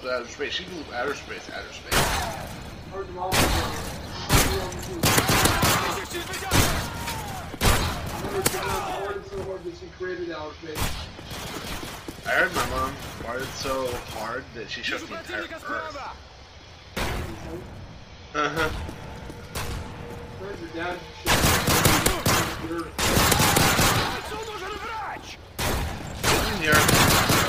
to outer space. She flew outer space, outer space. Heard farted so hard that she. I heard my mom farted so hard that she shook the entire earth. Uh-huh. Heard your dad shit. In here.